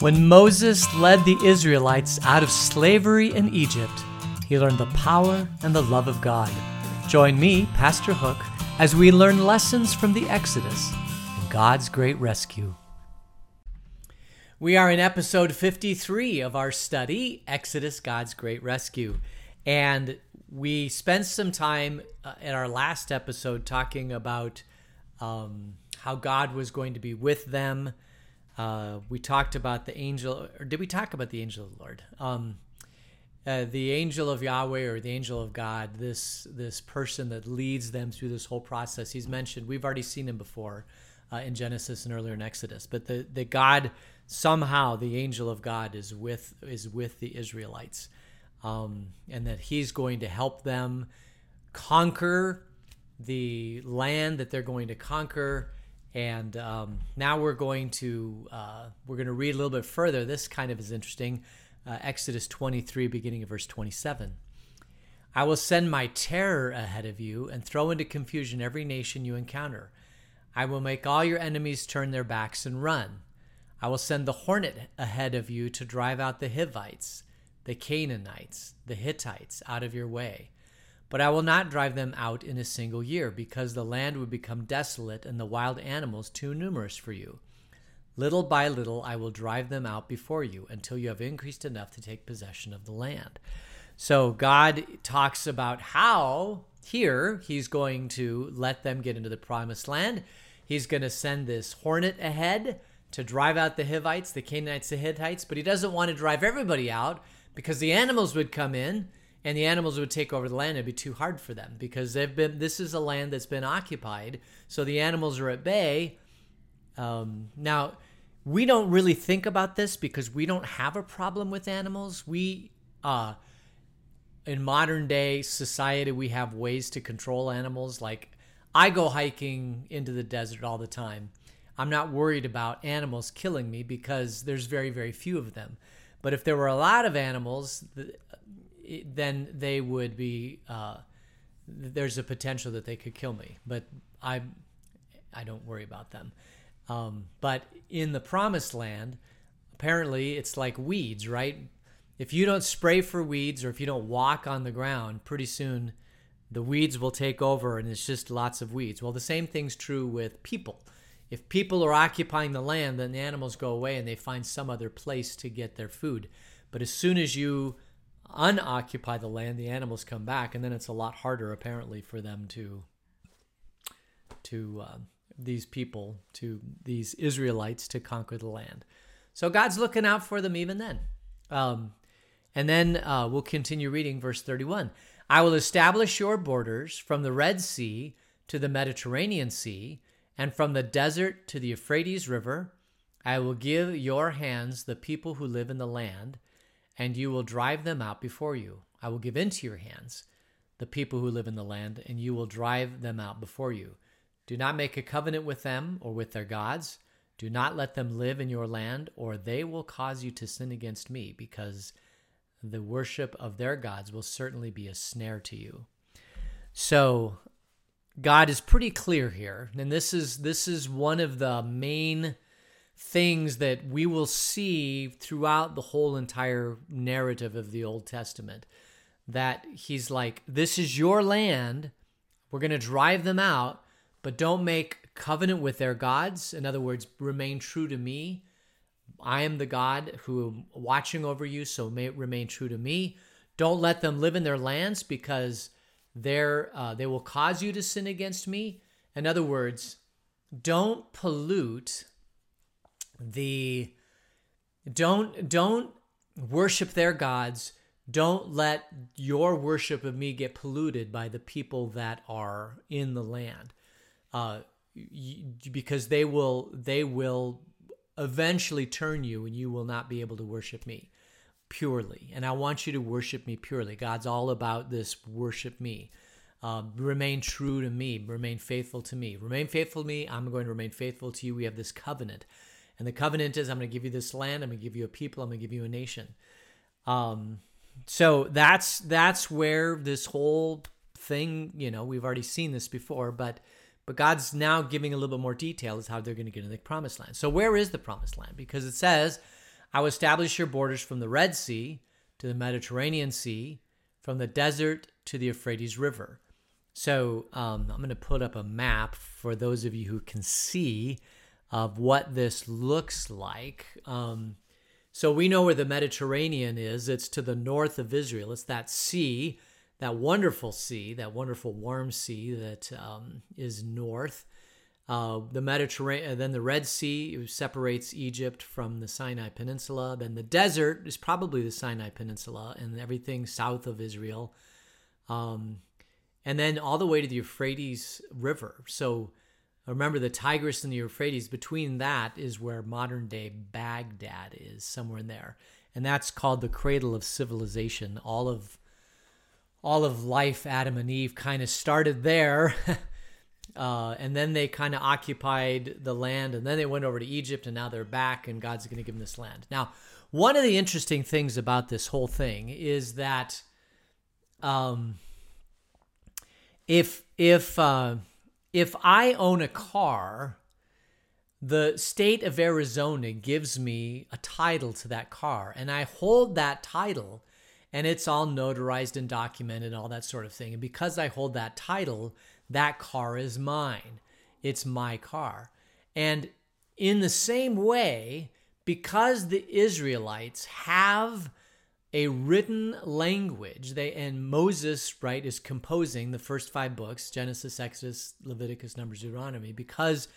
When Moses led the Israelites out of slavery in Egypt, he learned the power and the love of God. Join me, Pastor Hook, as we learn lessons from the Exodus and God's great rescue. We are in episode 53 of our study, Exodus God's Great Rescue. And we spent some time uh, in our last episode talking about um, how God was going to be with them. Uh, we talked about the angel, or did we talk about the angel of the Lord? Um, uh, the angel of Yahweh or the angel of God, this this person that leads them through this whole process. He's mentioned. We've already seen him before uh, in Genesis and earlier in Exodus. But the the God somehow the angel of God is with is with the Israelites, um, and that He's going to help them conquer the land that they're going to conquer. And um, now we're going to uh, we're going to read a little bit further. This kind of is interesting. Uh, Exodus 23, beginning of verse 27. I will send my terror ahead of you and throw into confusion every nation you encounter. I will make all your enemies turn their backs and run. I will send the hornet ahead of you to drive out the Hivites, the Canaanites, the Hittites out of your way. But I will not drive them out in a single year, because the land would become desolate and the wild animals too numerous for you. Little by little, I will drive them out before you until you have increased enough to take possession of the land. So, God talks about how here he's going to let them get into the promised land. He's going to send this hornet ahead to drive out the Hivites, the Canaanites, the Hittites, but he doesn't want to drive everybody out because the animals would come in and the animals would take over the land. It'd be too hard for them because they've been. This is a land that's been occupied, so the animals are at bay. Um, now, we don't really think about this because we don't have a problem with animals. We, uh, in modern day society, we have ways to control animals. Like I go hiking into the desert all the time. I'm not worried about animals killing me because there's very, very few of them. But if there were a lot of animals, then they would be. Uh, there's a potential that they could kill me, but I, I don't worry about them. Um, but in the promised land, apparently it's like weeds, right? If you don't spray for weeds or if you don't walk on the ground, pretty soon the weeds will take over and it's just lots of weeds. Well, the same thing's true with people. If people are occupying the land, then the animals go away and they find some other place to get their food. But as soon as you unoccupy the land, the animals come back, and then it's a lot harder, apparently, for them to to uh, these people, to these Israelites, to conquer the land. So God's looking out for them even then. Um, and then uh, we'll continue reading verse 31. I will establish your borders from the Red Sea to the Mediterranean Sea and from the desert to the Euphrates River, I will give your hands the people who live in the land, and you will drive them out before you. I will give into your hands the people who live in the land, and you will drive them out before you. Do not make a covenant with them or with their gods. Do not let them live in your land, or they will cause you to sin against me, because the worship of their gods will certainly be a snare to you. So God is pretty clear here, and this is this is one of the main things that we will see throughout the whole entire narrative of the Old Testament. That he's like, this is your land. We're going to drive them out, but don't make covenant with their gods. In other words, remain true to me. I am the God who am watching over you, so may remain true to me. Don't let them live in their lands because they're, uh, they will cause you to sin against me. In other words, don't pollute the don't don't worship their gods don't let your worship of me get polluted by the people that are in the land uh, because they will they will eventually turn you and you will not be able to worship me purely. And I want you to worship me purely. God's all about this worship me. Um, remain true to me, remain faithful to me. Remain faithful to me, I'm going to remain faithful to you. We have this covenant. And the covenant is I'm going to give you this land, I'm going to give you a people, I'm going to give you a nation. Um, so that's that's where this whole thing, you know, we've already seen this before, but but God's now giving a little bit more detail as how they're going to get into the promised land. So where is the promised land? Because it says I will establish your borders from the Red Sea to the Mediterranean Sea, from the desert to the Euphrates River. So um, I'm going to put up a map for those of you who can see of what this looks like. Um, so we know where the Mediterranean is. It's to the north of Israel. It's that sea, that wonderful sea, that wonderful warm sea that um, is north. Uh, the Mediterranean, uh, then the Red Sea separates Egypt from the Sinai Peninsula. Then the desert is probably the Sinai Peninsula and everything south of Israel. Um, and then all the way to the Euphrates River. So remember the Tigris and the Euphrates. Between that is where modern day Baghdad is, somewhere in there, and that's called the cradle of civilization. All of all of life, Adam and Eve, kind of started there. Uh, and then they kind of occupied the land, and then they went over to Egypt, and now they're back, and God's going to give them this land. Now, one of the interesting things about this whole thing is that, um, if if uh, if I own a car, the state of Arizona gives me a title to that car, and I hold that title, and it's all notarized and documented, and all that sort of thing. And because I hold that title, that car is mine. It's my car. And in the same way, because the Israelites have a written language, they and Moses, right, is composing the first five books, Genesis, Exodus, Leviticus, Numbers, Deuteronomy, because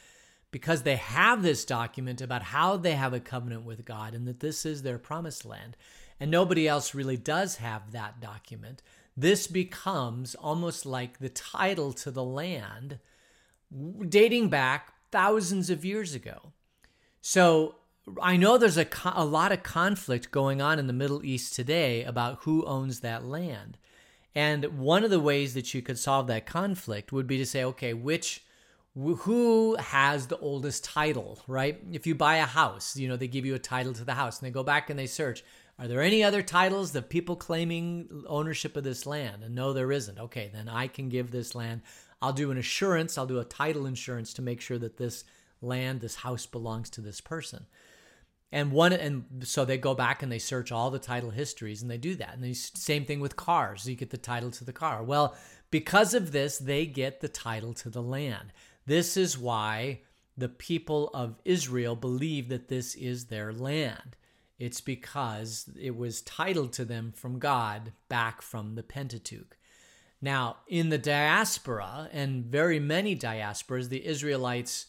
because they have this document about how they have a covenant with God and that this is their promised land. And nobody else really does have that document. This becomes almost like the title to the land dating back thousands of years ago. So I know there's a, a lot of conflict going on in the Middle East today about who owns that land. And one of the ways that you could solve that conflict would be to say, okay, which who has the oldest title, right? If you buy a house, you know, they give you a title to the house and they go back and they search, are there any other titles of people claiming ownership of this land? And no, there isn't. Okay, then I can give this land. I'll do an assurance, I'll do a title insurance to make sure that this land, this house belongs to this person. And one and so they go back and they search all the title histories and they do that. And the same thing with cars. You get the title to the car. Well, because of this, they get the title to the land. This is why the people of Israel believe that this is their land. It's because it was titled to them from God back from the Pentateuch. Now, in the diaspora, and very many diasporas, the Israelites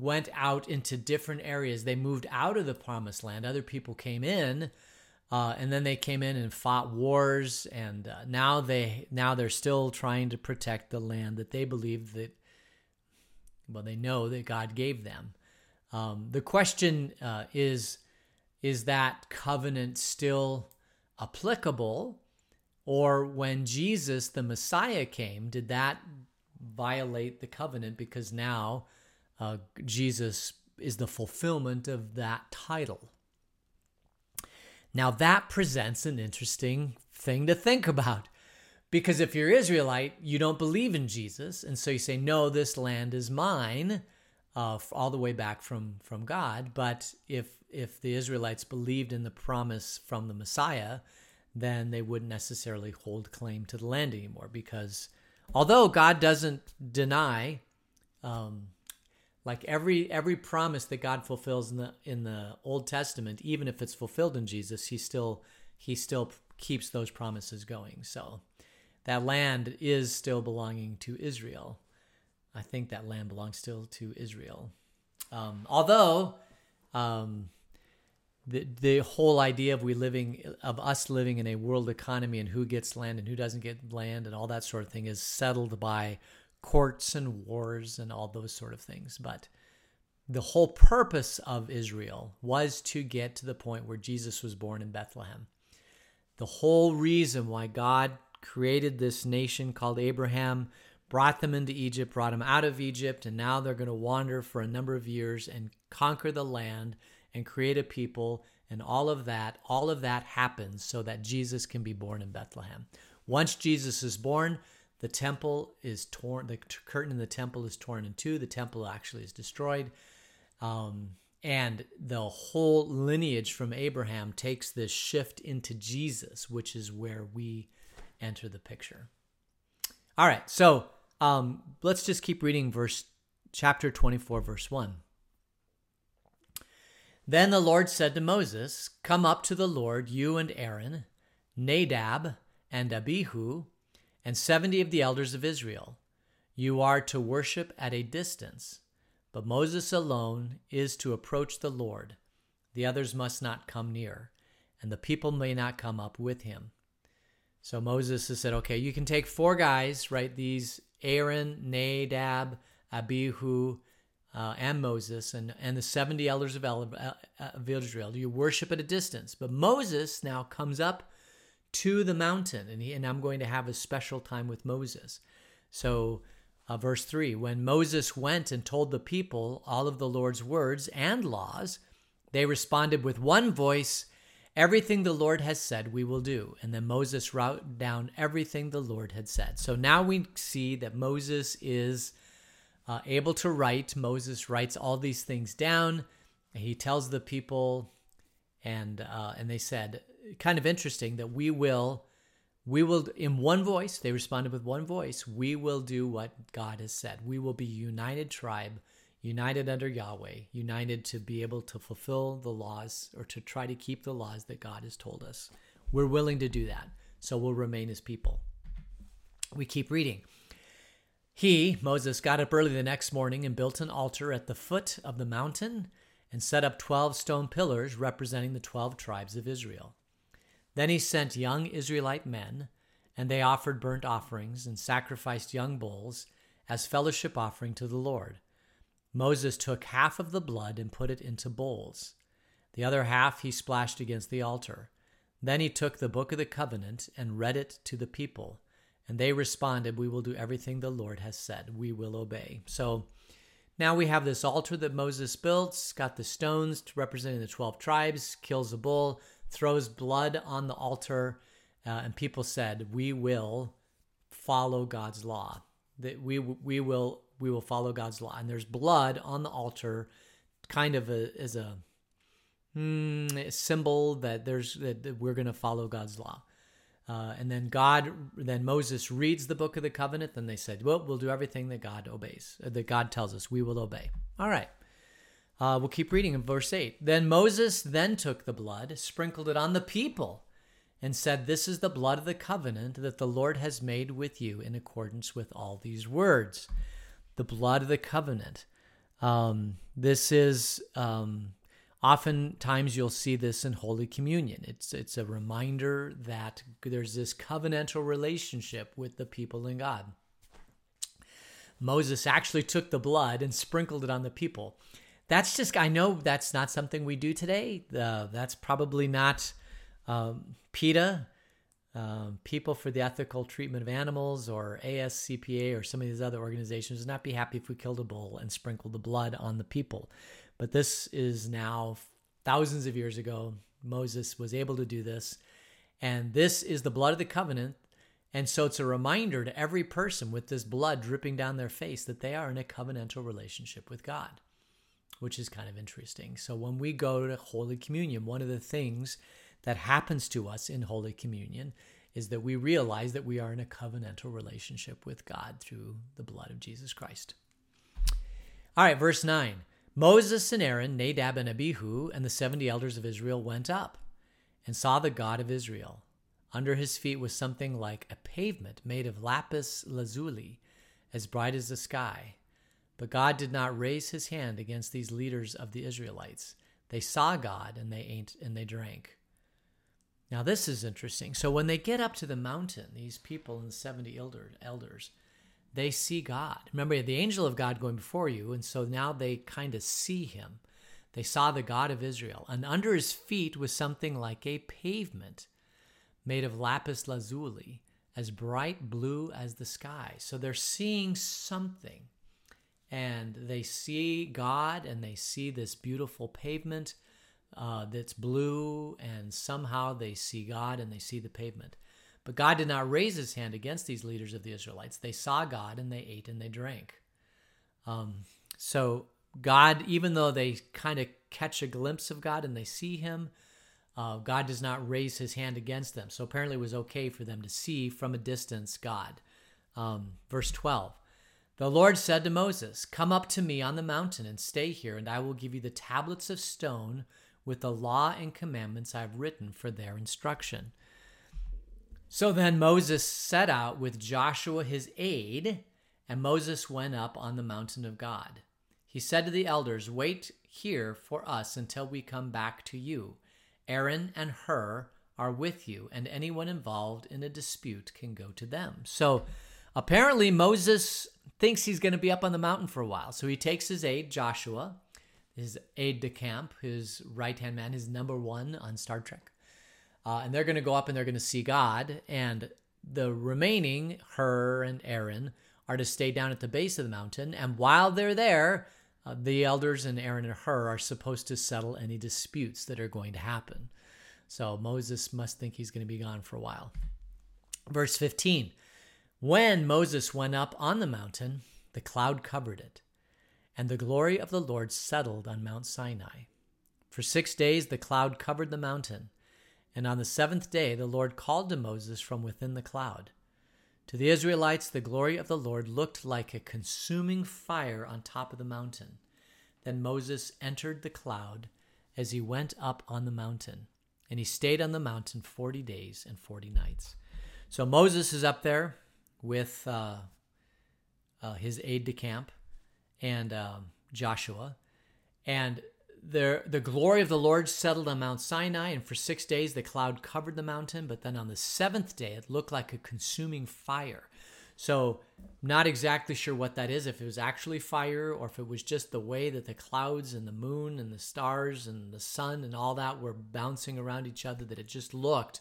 went out into different areas. They moved out of the promised land. Other people came in, uh, and then they came in and fought wars. And uh, now they now they're still trying to protect the land that they believe that, well, they know that God gave them. Um, the question uh, is is that covenant still applicable? Or when Jesus, the Messiah, came, did that violate the covenant because now uh, Jesus is the fulfillment of that title? Now, that presents an interesting thing to think about. Because if you're Israelite, you don't believe in Jesus. And so you say, no, this land is mine uh, all the way back from from God. But if if the Israelites believed in the promise from the Messiah, then they wouldn't necessarily hold claim to the land anymore. Because although God doesn't deny, um, like every every promise that God fulfills in the in the Old Testament, even if it's fulfilled in Jesus, he still he still keeps those promises going. So that land is still belonging to Israel. I think that land belongs still to Israel. Um, although um, the the whole idea of we living of us living in a world economy and who gets land and who doesn't get land and all that sort of thing is settled by courts and wars and all those sort of things. But the whole purpose of Israel was to get to the point where Jesus was born in Bethlehem. The whole reason why God created this nation called Abraham brought them into Egypt, brought them out of Egypt, and now they're going to wander for a number of years and conquer the land and create a people. And all of that, all of that happens so that Jesus can be born in Bethlehem. Once Jesus is born, the temple is torn, the curtain in the temple is torn in two. The temple actually is destroyed. Um, and the whole lineage from Abraham takes this shift into Jesus, which is where we enter the picture. All right, so um, let's just keep reading verse chapter 24, verse 1. Then the Lord said to Moses, Come up to the Lord, you and Aaron, Nadab and Abihu, and seventy of the elders of Israel. You are to worship at a distance, but Moses alone is to approach the Lord. The others must not come near, and the people may not come up with him. So Moses has said, Okay, you can take four guys, right? These Aaron, Nadab, Abihu, uh, and Moses and, and the 70 elders of, El, uh, of Israel. You worship at a distance. But Moses now comes up to the mountain, and, he, and I'm going to have a special time with Moses. So, uh, verse 3 When Moses went and told the people all of the Lord's words and laws, they responded with one voice, Everything the Lord has said, we will do. And then Moses wrote down everything the Lord had said. So now we see that Moses is uh, able to write. Moses writes all these things down. And he tells the people, and uh, and they said, kind of interesting that we will, we will in one voice. They responded with one voice. We will do what God has said. We will be united tribe, united under Yahweh, united to be able to fulfill the laws or to try to keep the laws that God has told us. We're willing to do that, so we'll remain as people. We keep reading. He, Moses, got up early the next morning and built an altar at the foot of the mountain and set up 12 stone pillars representing the 12 tribes of Israel. Then he sent young Israelite men, and they offered burnt offerings and sacrificed young bulls as fellowship offering to the Lord. Moses took half of the blood and put it into bowls. The other half he splashed against the altar. Then he took the book of the covenant and read it to the people. And they responded, We will do everything the Lord has said. We will obey. So now we have this altar that Moses built, got the stones representing the 12 tribes, kills a bull, throws blood on the altar, uh, and people said, We will follow God's law. That we, we will we will follow God's law. And there's blood on the altar, kind of a, as a, mm, symbol that there's that we're going to follow God's law. Uh, and then God, then Moses reads the book of the covenant. Then they said, "Well, we'll do everything that God obeys, uh, that God tells us. We will obey." All right. Uh, we'll keep reading in verse eight. Then Moses then took the blood, sprinkled it on the people, and said, "This is the blood of the covenant that the Lord has made with you in accordance with all these words." The blood of the covenant. Um, this is um, Oftentimes, you'll see this in Holy Communion. It's it's a reminder that there's this covenantal relationship with the people in God. Moses actually took the blood and sprinkled it on the people. That's just I know that's not something we do today. Uh, that's probably not um, PETA, um, People for the Ethical Treatment of Animals, or ASCPA, or some of these other organizations would not be happy if we killed a bull and sprinkled the blood on the people. But this is now thousands of years ago. Moses was able to do this. And this is the blood of the covenant. And so it's a reminder to every person with this blood dripping down their face that they are in a covenantal relationship with God, which is kind of interesting. So when we go to Holy Communion, one of the things that happens to us in Holy Communion is that we realize that we are in a covenantal relationship with God through the blood of Jesus Christ. All right, verse 9. Moses and Aaron, Nadab and Abihu, and the seventy elders of Israel went up and saw the God of Israel. Under his feet was something like a pavement made of lapis lazuli, as bright as the sky. But God did not raise his hand against these leaders of the Israelites. They saw God and they ate and they drank. Now this is interesting. So when they get up to the mountain, these people and the 70 elders, they see God. Remember, the angel of God going before you, and so now they kind of see him. They saw the God of Israel, and under his feet was something like a pavement made of lapis lazuli, as bright blue as the sky. So they're seeing something, and they see God, and they see this beautiful pavement uh, that's blue, and somehow they see God and they see the pavement. But God did not raise his hand against these leaders of the Israelites. They saw God and they ate and they drank. Um, so God, even though they kind of catch a glimpse of God and they see him, uh, God does not raise his hand against them. So apparently it was okay for them to see from a distance God. Um, verse 12 The Lord said to Moses, Come up to me on the mountain and stay here, and I will give you the tablets of stone with the law and commandments I have written for their instruction. So then Moses set out with Joshua his aide, and Moses went up on the mountain of God. He said to the elders, Wait here for us until we come back to you. Aaron and Hur are with you, and anyone involved in a dispute can go to them. So apparently, Moses thinks he's going to be up on the mountain for a while. So he takes his aide, Joshua, his aide de camp, his right hand man, his number one on Star Trek. Uh, and they're going to go up and they're going to see God. And the remaining, Hur and Aaron, are to stay down at the base of the mountain. And while they're there, uh, the elders and Aaron and Hur are supposed to settle any disputes that are going to happen. So Moses must think he's going to be gone for a while. Verse 15 When Moses went up on the mountain, the cloud covered it, and the glory of the Lord settled on Mount Sinai. For six days the cloud covered the mountain, and on the seventh day the Lord called to Moses from within the cloud. To the Israelites, the glory of the Lord looked like a consuming fire on top of the mountain. Then Moses entered the cloud as he went up on the mountain, and he stayed on the mountain 40 days and 40 nights. So Moses is up there with uh, uh, his aide de camp and um, Joshua, and the, the glory of the Lord settled on Mount Sinai, and for six days the cloud covered the mountain, but then on the seventh day it looked like a consuming fire. So, not exactly sure what that is, if it was actually fire or if it was just the way that the clouds and the moon and the stars and the sun and all that were bouncing around each other, that it just looked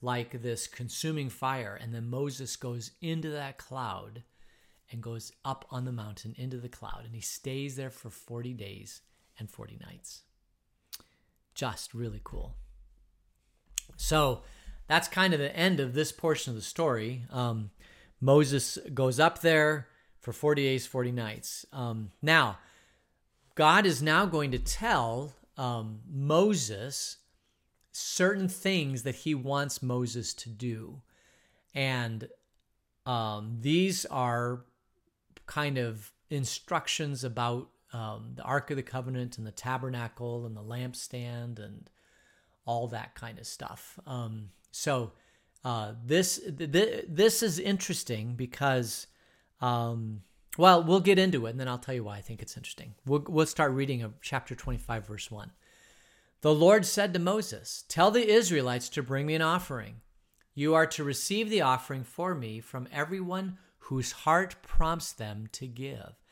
like this consuming fire. And then Moses goes into that cloud and goes up on the mountain into the cloud, and he stays there for 40 days and 40 nights. Just really cool. So that's kind of the end of this portion of the story. Um, Moses goes up there for 40 days, 40 nights. Um, now, God is now going to tell um, Moses certain things that he wants Moses to do. And um, these are kind of instructions about um, the Ark of the Covenant and the tabernacle and the lampstand and all that kind of stuff. Um, so uh, this th- this is interesting because, um, well, we'll get into it and then I'll tell you why I think it's interesting. We'll, we'll start reading of chapter 25, verse 1. The Lord said to Moses, Tell the Israelites to bring me an offering. You are to receive the offering for me from everyone whose heart prompts them to give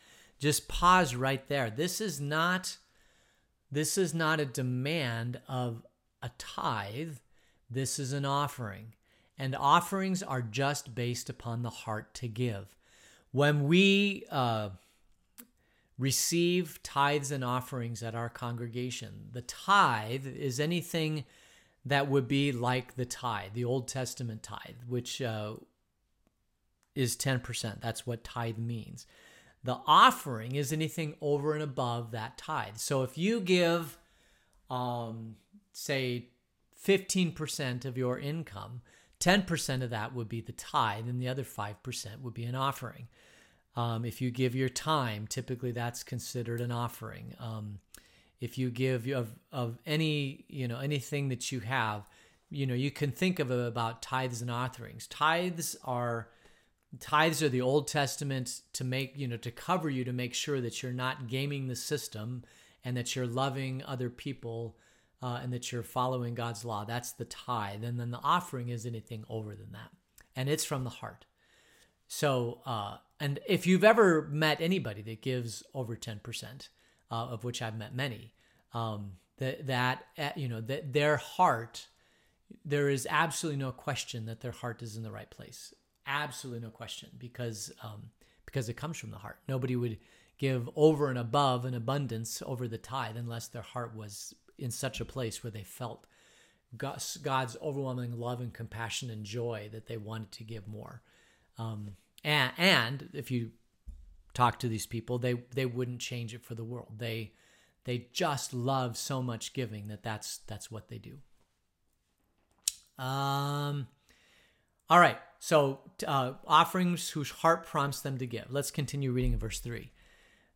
just pause right there. This is not this is not a demand of a tithe. This is an offering. And offerings are just based upon the heart to give. When we uh, receive tithes and offerings at our congregation, the tithe is anything that would be like the tithe, the Old Testament tithe, which uh, is 10%. That's what tithe means. The offering is anything over and above that tithe. So if you give, um, say, 15% of your income, 10% of that would be the tithe, and the other 5% would be an offering. Um, if you give your time, typically that's considered an offering. Um, if you give of, of any, you know, anything that you have, you know, you can think of about tithes and offerings. Tithes are tithes are the Old Testament to make, you know, to cover you to make sure that you're not gaming the system and that you're loving other people uh, and that you're following God's law. That's the tithe. And then the offering is anything over than that. And it's from the heart. So, uh, and if you've ever met anybody that gives over 10%, uh, of which I've met many, um, that, that, uh, you know, that their heart, there is absolutely no question that their heart is in the right place absolutely no question because um, because it comes from the heart. Nobody would give over and above an abundance over the tithe unless their heart was in such a place where they felt God's overwhelming love and compassion and joy that they wanted to give more. Um, and, and if you talk to these people, they they wouldn't change it for the world. They they just love so much giving that that's that's what they do. Um, all right. So uh, offerings whose heart prompts them to give. Let's continue reading in verse three.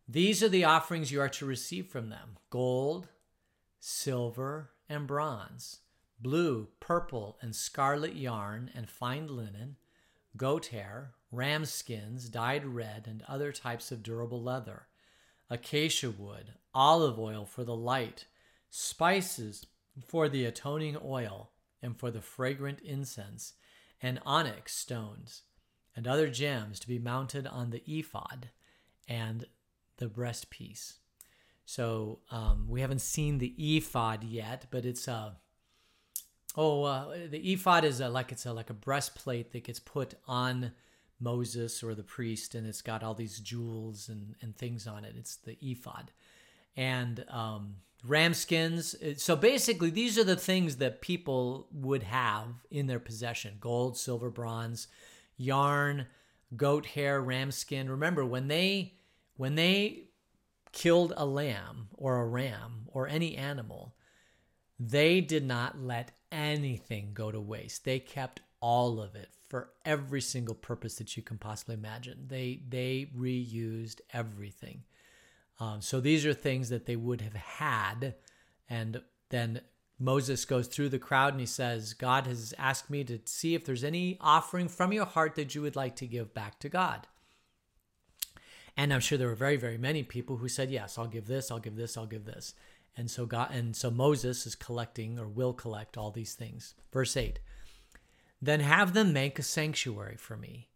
These are the offerings you are to receive from them: gold, silver, and bronze, blue, purple, and scarlet yarn, and fine linen, goat hair, ram skins dyed red, and other types of durable leather, acacia wood, olive oil for the light, spices for the anointing oil, and for the fragrant incense, and onyx stones, and other gems to be mounted on the ephod and the breastpiece. So um, we haven't seen the ephod yet, but it's a oh uh, the ephod is a, like it's a like a breastplate that gets put on Moses or the priest, and it's got all these jewels and and things on it. It's the ephod, and um, ram skins. Uh, so basically, these are the things that people would have in their possession: gold, silver, bronze, yarn, goat hair, ram skin. Remember when they when they killed a lamb or a ram or any animal, they did not let anything go to waste. They kept all of it for every single purpose that you can possibly imagine. They they reused everything. Um, so these are things that they would have had, and then Moses goes through the crowd and he says, God has asked me to see if there's any offering from your heart that you would like to give back to God. And I'm sure there were very, very many people who said, Yes, I'll give this, I'll give this, I'll give this. And so God and so Moses is collecting or will collect all these things. Verse 8. Then have them make a sanctuary for me,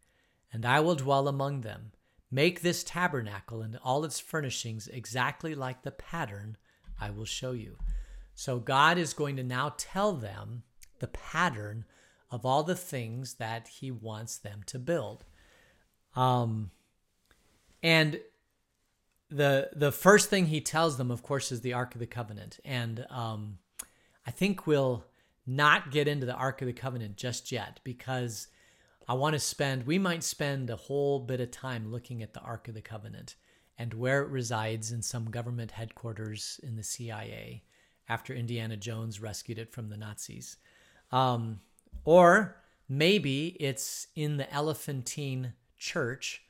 and I will dwell among them. Make this tabernacle and all its furnishings exactly like the pattern I will show you. So God is going to now tell them the pattern of all the things that he wants them to build. Um, and the the first thing he tells them, of course, is the Ark of the Covenant. And um, I think we'll not get into the Ark of the Covenant just yet because I want to spend, we might spend a whole bit of time looking at the Ark of the Covenant and where it resides in some government headquarters in the CIA after Indiana Jones rescued it from the Nazis. Um, or maybe it's in the Elephantine Church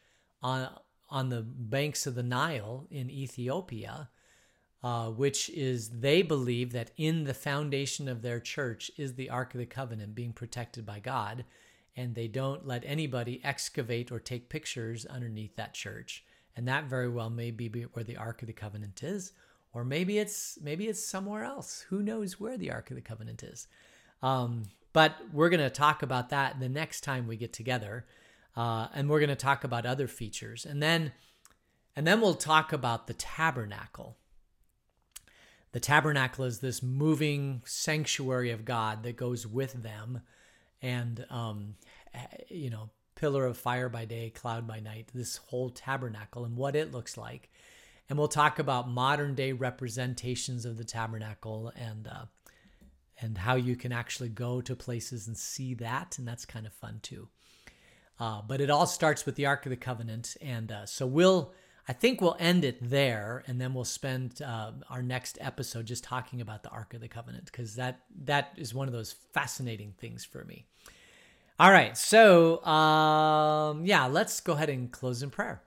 on on the banks of the Nile in Ethiopia, uh, which is they believe that in the foundation of their church is the Ark of the Covenant being protected by God, and they don't let anybody excavate or take pictures underneath that church. And that very well may be where the Ark of the Covenant is, or maybe it's maybe it's somewhere else. Who knows where the Ark of the Covenant is? Um, but we're going to talk about that the next time we get together. Uh, and we're going to talk about other features, and then and then we'll talk about the tabernacle. The tabernacle is this moving sanctuary of God that goes with them, and um, you know, pillar of fire by day, cloud by night. This whole tabernacle and what it looks like, and we'll talk about modern day representations of the tabernacle and uh, and how you can actually go to places and see that, and that's kind of fun too. Uh, but it all starts with the Ark of the Covenant. And uh, so we'll, I think we'll end it there. And then we'll spend uh, our next episode just talking about the Ark of the Covenant because that, that is one of those fascinating things for me. All right. So, um, yeah, let's go ahead and close in prayer.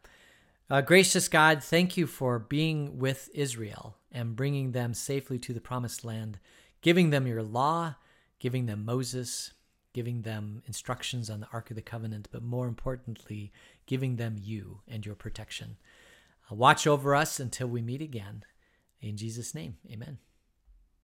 Uh, gracious God, thank you for being with Israel and bringing them safely to the promised land, giving them your law, giving them Moses, giving them instructions on the Ark of the Covenant, but more importantly, giving them you and your protection. Watch over us until we meet again. In Jesus' name, amen.